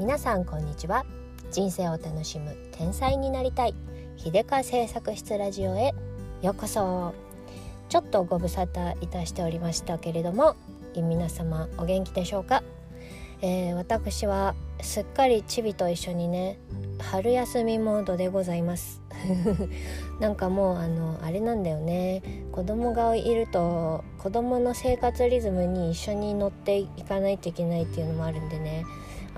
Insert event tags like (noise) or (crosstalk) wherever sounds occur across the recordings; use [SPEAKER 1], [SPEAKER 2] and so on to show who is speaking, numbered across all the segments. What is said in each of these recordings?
[SPEAKER 1] 皆さんこんにちは。人生を楽しむ天才になりたい。秀川製作室ラジオへ。ようこそ。ちょっとご無沙汰いたしておりましたけれども皆様お元気でしょうか、えー、私はすっかりチビと一緒にね春休みモードでございます。(laughs) なんかもうあのあれなんだよね。子供がいると子供の生活リズムに一緒に乗っていかないといけないっていうのもあるんでね。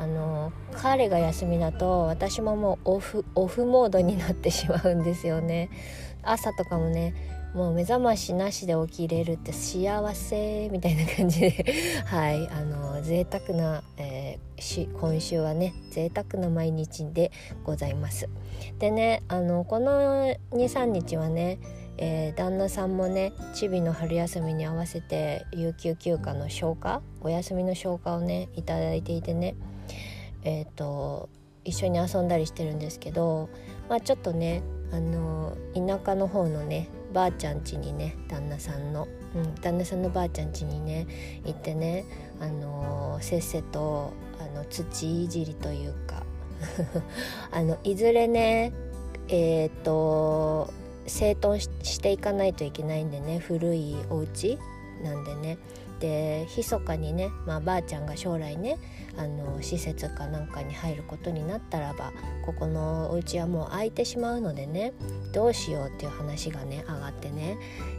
[SPEAKER 1] あの彼が休みだと私ももうオフオフモードになってしまうんですよね。朝とかもねもう目覚ましなしで起きれるって幸せみたいな感じで。(laughs) はいあの贅沢な、えー、今週はね贅沢な毎日でございます。でねあのこの23日はねえー、旦那さんもねチビの春休みに合わせて有給休暇の消化お休みの消化をね頂いていてねえっ、ー、と一緒に遊んだりしてるんですけど、まあ、ちょっとねあの田舎の方のねばあちゃん家にね旦那さんの、うん、旦那さんのばあちゃん家にね行ってねあのせっせとあの土いじりというか (laughs) あのいずれねえっ、ー、と整頓していかないといけないんでね。古いお家なんでね。で密かにね、まあ、ばあちゃんが将来ねあの施設かなんかに入ることになったらばここのお家はもう空いてしまうのでねどうしようっていう話がね上がってね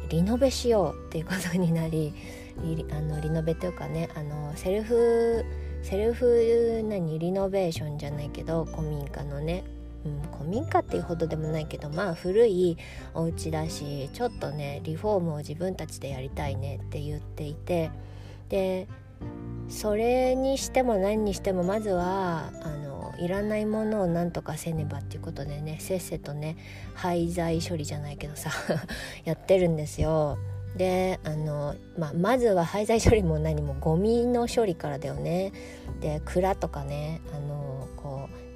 [SPEAKER 1] リノベしようっていうことになりリあのリノベというかねあのセルフセルフ何？リノベーションじゃないけど古民家のねうん、古民家っていうほどでもないけどまあ古いお家だしちょっとねリフォームを自分たちでやりたいねって言っていてでそれにしても何にしてもまずはあのいらないものをなんとかせねばっていうことでねせっせとね廃材処理じゃないけどさ (laughs) やってるんですよ。であの、まあ、まずは廃材処理も何もゴミの処理からだよね。で蔵とかねあの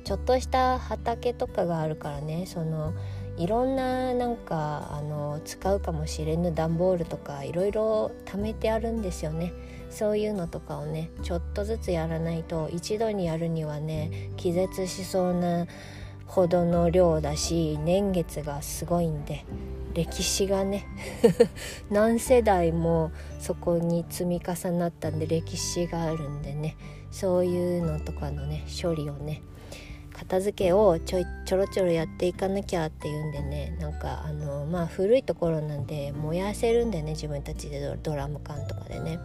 [SPEAKER 1] ちょっとした畑とかがあるからね。そのいろんななんかあの使うかもしれぬ段ボールとかいろいろ貯めてあるんですよね。そういうのとかをねちょっとずつやらないと一度にやるにはね気絶しそうなほどの量だし年月がすごいんで歴史がね (laughs) 何世代もそこに積み重なったんで歴史があるんでね。そういうのとかのね処理をね片付けをちょいちょろちょろやっていかなきゃっていうんでねなんかあのまあ古いところなんで燃やせるんでね自分たちでドラム缶とかでね。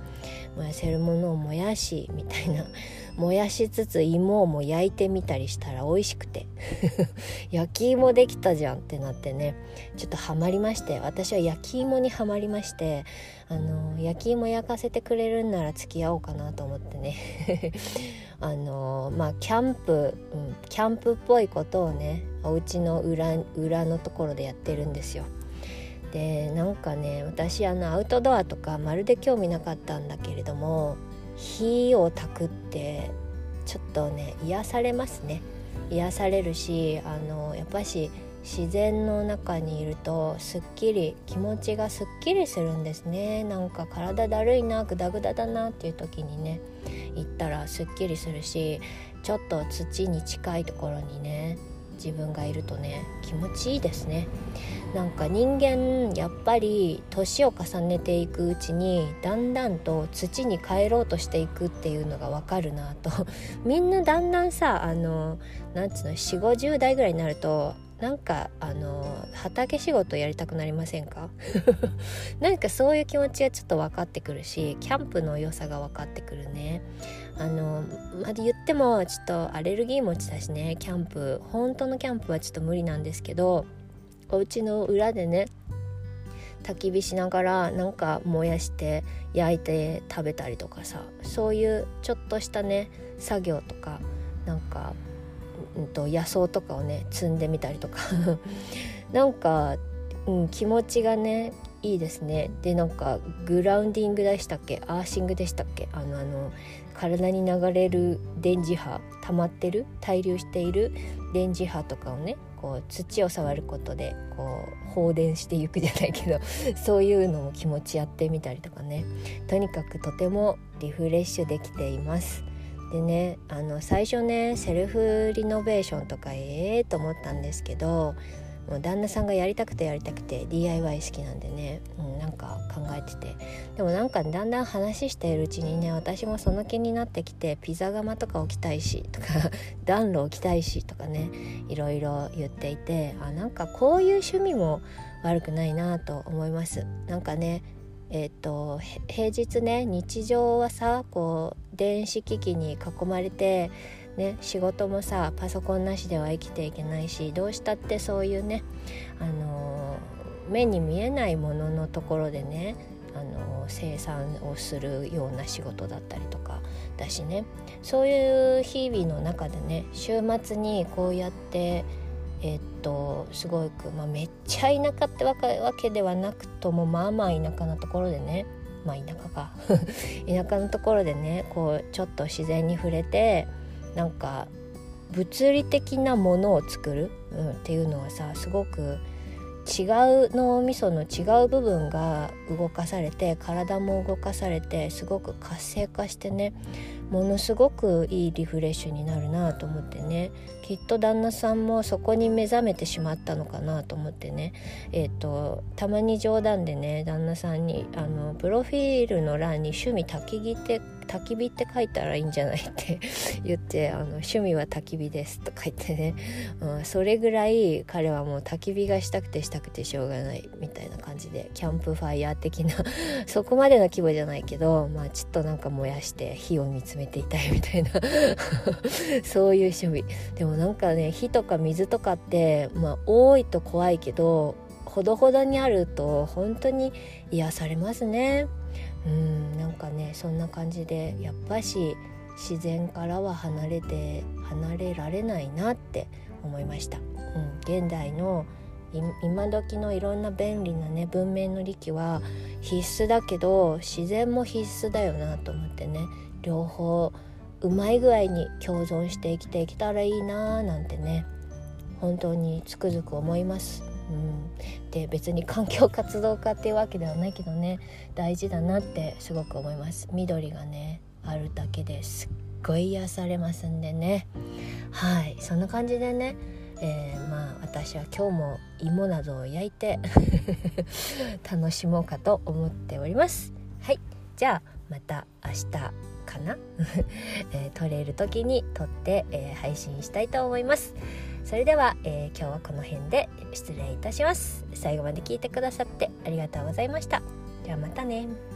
[SPEAKER 1] 燃やせるものを燃やしみたいな。(laughs) 燃やしつつ芋をも焼いてみたりしたら美味しくて。(laughs) 焼き芋できたじゃんってなってね。ちょっとハマりまして。私は焼き芋にはまりまして。あの焼き芋焼かせてくれるんなら付き合おうかなと思ってね。(laughs) あのまあキャンプ、うん、キャンプっぽいことをねお家の裏裏のところでやってるんですよ。でなんかね私あのアウトドアとかまるで興味なかったんだけれども火を焚くってちょっとね癒されますね癒されるしあのやっぱし自然の中にいるとすっきり気持ちがすっきりするんですね。なんか体だるいなグダグダだなっていう時にね行ったらすっきりするしちょっと土に近いところにね自分がいるとね気持ちいいですね。なんか人間やっぱり年を重ねていくうちにだんだんと土に帰ろうとしていくっていうのがわかるなと。(laughs) みんなだんだんさあのなんつうの4 5 0代ぐらいになるとなんかあの畑仕事やりたくなりませんか？(laughs) なんかそういう気持ちがちょっと分かってくるしキャンプの良さが分かってくるね。あのまだ言ってもちょっとアレルギー持ちだしねキャンプ。本当のキャンプはちょっと無理なんですけどお家の裏でね焚き火しながらなんか燃やして焼いて食べたりとかさそういうちょっとしたね作業とかなんかうんと、野草とかをね摘んでみたりとか。(laughs) なんか、うん、気持ちがねいいですね。でなんかグラウンディングでしたっけ？アーシングでしたっけ？あのあの体に流れる電磁波溜まってる？滞留している電磁波とかをねこう土を触ることでこう放電していくじゃないけど (laughs) そういうのも気持ちやってみたりとかね。とにかくとてもリフレッシュできています。でねあの最初ねセルフリノベーションとかええ、と思ったんですけどもう旦那さんがやりたくてやりたくて DIY 好きなんでね、うん、なんか考えてて。でもなんかだんだん話しているうちにね私もその気になってきてピザ窯とか置きたいしとか (laughs) 暖炉置きたいしとかねいろいろ言っていてあなんかこういう趣味も悪くないなと思います。なんかねえーと、平日ね日常はさこう電子機器に囲まれて、ね、仕事もさパソコンなしでは生きていけないしどうしたってそういうね、あのー、目に見えないもののところでね、あのー、生産をするような仕事だったりとかだしね。そういう日々の中でね週末にこうやってえ、っとすごく、まあ、めっちゃ田舎ってわけではなくともまあまあ田舎なところでねまあ田舎か。(laughs) 田舎のところでねこうちょっと自然に触れてなんか物理的なものを作る、うん、っていうのはさすごく違う脳みその違う部分が動かされて体も動かされてすごく活性化してねものすごくいいリフレッシュになるなと思ってね。きっと旦那さんもそこに目覚めてしまったのかなと思ってね。えっ、ー、とたまに冗談でね旦那さんにあのプロフィールの欄に趣味焚き木って焚き火って書いたらいいんじゃない？って (laughs) 言ってあの趣味は焚き火ですとか言ってね、うん、それぐらい彼はもう焚き火がしたくてしたくてしょうがないみたいな感じでキャンプファイヤー的な (laughs) そこまでの規模じゃないけどまあちょっとなんか燃やして火を見つめていたいみたいな。(laughs) そういう趣味。でもなんかね火とか水とかってまあ多いと怖いけどほどほどにあると本当に癒されますね。うんなんかねそんな感じでやっぱし自然からは離れて離れられないなって思いました。うん、現代の今時のいろんな便利なね文明の利器は必須だけど自然も必須だよなと思ってね両方うまい具合に共存して生きていけたらいいなーなんてね本当につくづく思います。うん、で別に環境活動家っていうわけではないけどね大事だなってすごく思います。緑がねあるだけですっごい癒されますんでね。はい。そんな感じでねえー、まあ私は今日も芋などを焼いて (laughs) 楽しもうかと思っております。はい。じゃあまた明日かな、(laughs) えー、撮れる時に撮って、えー、配信したいと思います。それでは、えー、今日はこの辺で失礼いたします。最後まで聞いてくださってありがとうございました。ではまたね。